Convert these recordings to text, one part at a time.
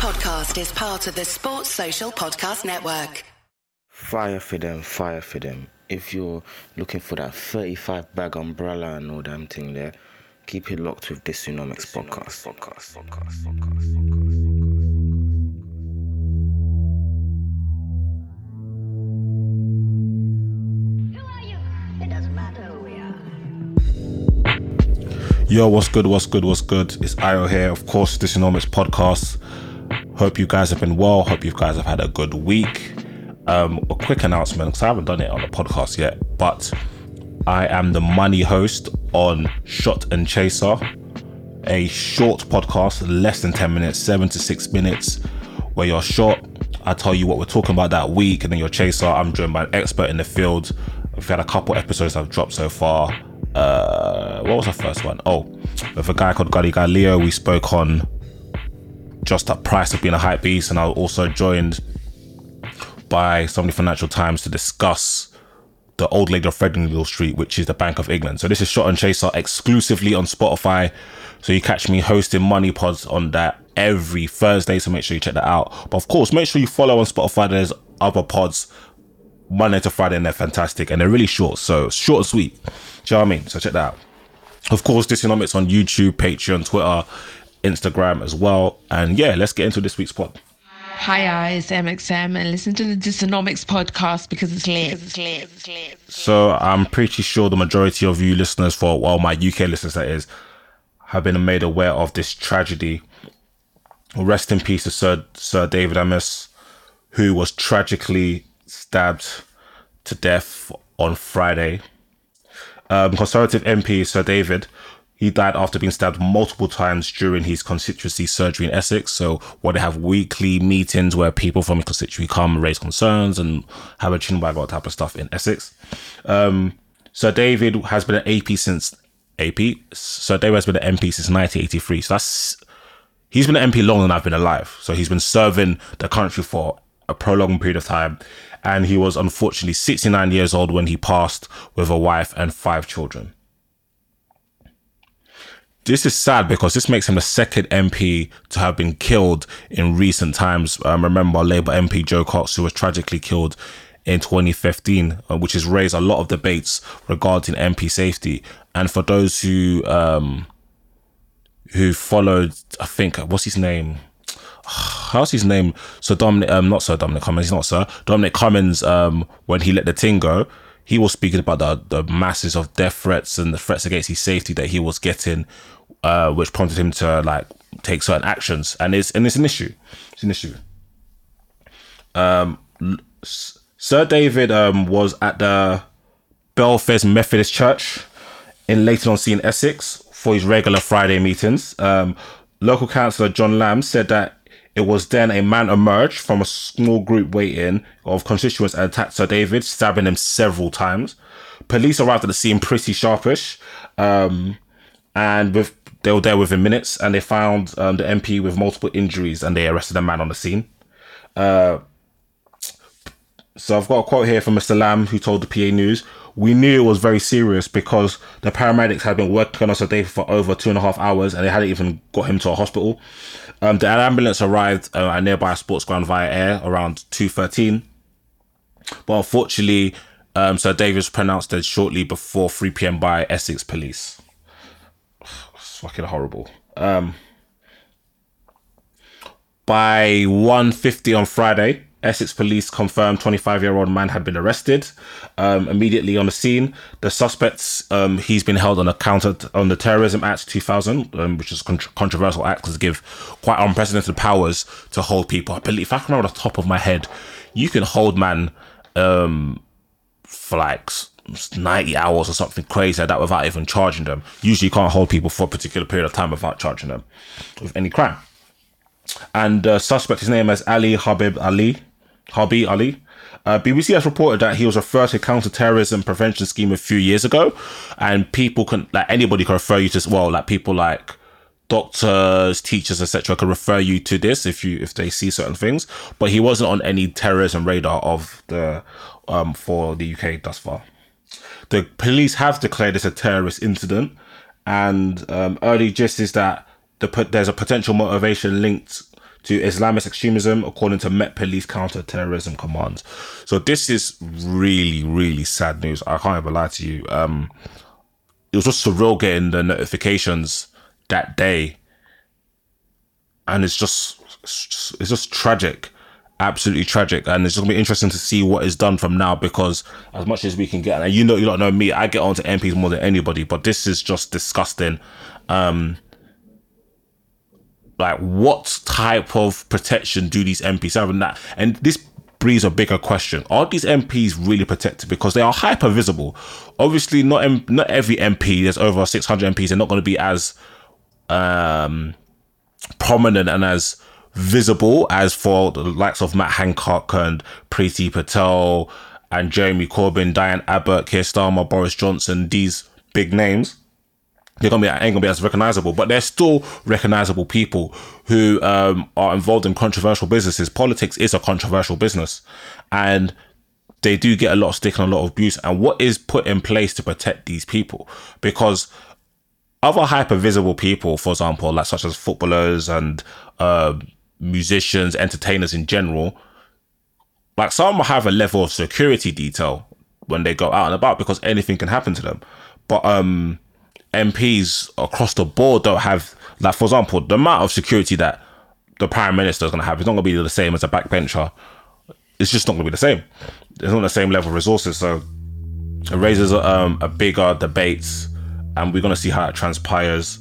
podcast is part of the Sports Social Podcast Network. Fire for them, fire for them. If you're looking for that 35 bag umbrella and all damn thing there, keep it locked with this Dysonomics podcast. podcast, podcast, podcast, Who are? It doesn't matter who we are. Yo, what's good? What's good? What's good? It's Io here, of course, this enormous podcast. Hope you guys have been well. Hope you guys have had a good week. Um, a quick announcement because I haven't done it on the podcast yet, but I am the money host on Shot and Chaser, a short podcast, less than 10 minutes, seven to six minutes, where you're short. I tell you what we're talking about that week, and then your chaser. I'm joined by an expert in the field. We've had a couple episodes I've dropped so far. Uh, what was the first one? Oh, with a guy called Gully Galileo. We spoke on just that price of being a hype beast, and I was also joined by somebody Financial Times to discuss the old lady of Threadneedle Street, which is the Bank of England. So this is Shot and Chaser exclusively on Spotify. So you catch me hosting Money Pods on that every Thursday. So make sure you check that out. But of course, make sure you follow on Spotify. There's other pods Monday to Friday, and they're fantastic and they're really short. So short and sweet. Do you know what I mean? So check that out. Of course, Dysonomics on YouTube, Patreon, Twitter, Instagram as well. And yeah, let's get into this week's pod. Hi, it's MXM, and listen to the Dysonomics podcast because it's lit. It's lit. It's lit. So I'm pretty sure the majority of you listeners, for well, my UK listeners that is, have been made aware of this tragedy. Rest in peace to Sir Sir David Amess, who was tragically stabbed to death on Friday. Um, Conservative MP Sir David, he died after being stabbed multiple times during his constituency surgery in Essex. So, where they have weekly meetings where people from his constituency come and raise concerns and have a chin wag, all type of stuff in Essex. Um, Sir David has been an AP since AP. Sir David has been an MP since 1983. So that's he's been an MP longer than I've been alive. So he's been serving the country for a prolonged period of time. And he was unfortunately 69 years old when he passed with a wife and five children. This is sad because this makes him the second MP to have been killed in recent times. Um, remember Labour MP Jo Cox, who was tragically killed in 2015, uh, which has raised a lot of debates regarding MP safety. And for those who um, who followed, I think, what's his name? How's his name? So Dominic, um, not Sir Dominic Cummings, he's not Sir Dominic Cummings. Um, when he let the thing go, he was speaking about the the masses of death threats and the threats against his safety that he was getting, uh, which prompted him to like take certain actions. And it's and it's an issue. It's an issue. Um, Sir David um was at the Belfairs Methodist Church in Leighton on Sea in Essex for his regular Friday meetings. Um, local councillor John Lamb said that it was then a man emerged from a small group waiting of constituents and attacked Sir David, stabbing him several times. Police arrived at the scene pretty sharpish, um, and with, they were there within minutes, and they found um, the MP with multiple injuries, and they arrested the man on the scene. So I've got a quote here from Mr. Lamb, who told the PA News, "We knew it was very serious because the paramedics had been working on Sir David for over two and a half hours, and they hadn't even got him to a hospital. Um, the ambulance arrived uh, at nearby sports ground via air around two thirteen, but unfortunately, um, Sir David was pronounced dead shortly before three pm by Essex police. It's fucking horrible. Um, by 1.50 on Friday, Essex police confirmed 25 year old man had been arrested. Um, immediately on the scene, the suspects um, he's been held on account of, on the Terrorism Act 2000, um, which is a contr controversial act because give quite unprecedented powers to hold people. I believe, if I can remember the top of my head, you can hold man um, for like 90 hours or something crazy like that without even charging them. Usually, you can't hold people for a particular period of time without charging them with any crime and the suspect, his name is Ali Harbi Ali, Harbi Ali. Uh, BBC has reported that he was referred to counter-terrorism prevention scheme a few years ago, and people can like anybody can refer you to as well, like people like doctors, teachers, etc. can refer you to this if you if they see certain things. But he wasn't on any terrorism radar of the um for the UK thus far. The police have declared this a terrorist incident, and um, early gist is that the there's a potential motivation linked to Islamist extremism, according to Met Police Counter-Terrorism Command. So this is really, really sad news. I can't even lie to you. Um, it was just surreal getting the notifications that day, and it's just, it's just, it's just tragic absolutely tragic and it's just gonna be interesting to see what is done from now because as much as we can get and you know you don't know me i get onto mps more than anybody but this is just disgusting um like what type of protection do these mps have? And that and this breeds a bigger question. Are these mps really protected? Because they are hyper visible obviously not M- not every mp there's over 600 mps they're not going to be as um prominent and as visible as for the likes of Matt Hancock and Priti Patel and Jeremy Corbyn, Diane Abbott, Keir Starmer, Boris Johnson, these big names. They're gonna be ain't gonna be as recognizable, but they're still recognizable people who um, are involved in controversial businesses. Politics is a controversial business, and they do get a lot of stick and a lot of abuse. And what is put in place to protect these people? Because other hyper visible people, for example, like such as footballers and uh, musicians, entertainers in general, like some have a level of security detail when they go out and about because anything can happen to them. But um MPs across the board don't have like for example, the amount of security that the prime minister is gonna have is not gonna be the same as a backbencher. It's just not gonna be the same. It's not the same level of resources. So it raises um, a bigger debate, and we're gonna see how it transpires.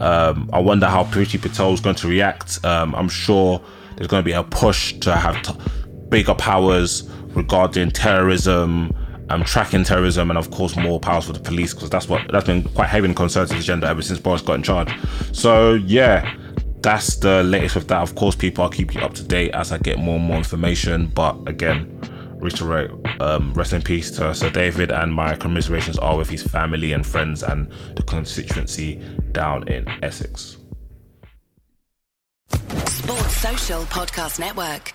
Um, I wonder how Priti Patel is going to react. Um, I'm sure there's going to be a push to have t- bigger powers regarding terrorism, um, tracking terrorism, and of course more powers for the police because that's what that's been quite heavy in Conservative agenda ever since Boris got in charge. So yeah, that's the latest with that. Of course, people, I'll keep you up to date as I get more and more information. But again, reiterate, um, rest in peace to Sir David, and my commiserations are with his family and friends and the constituency down in Essex. Sports Social Podcast Network.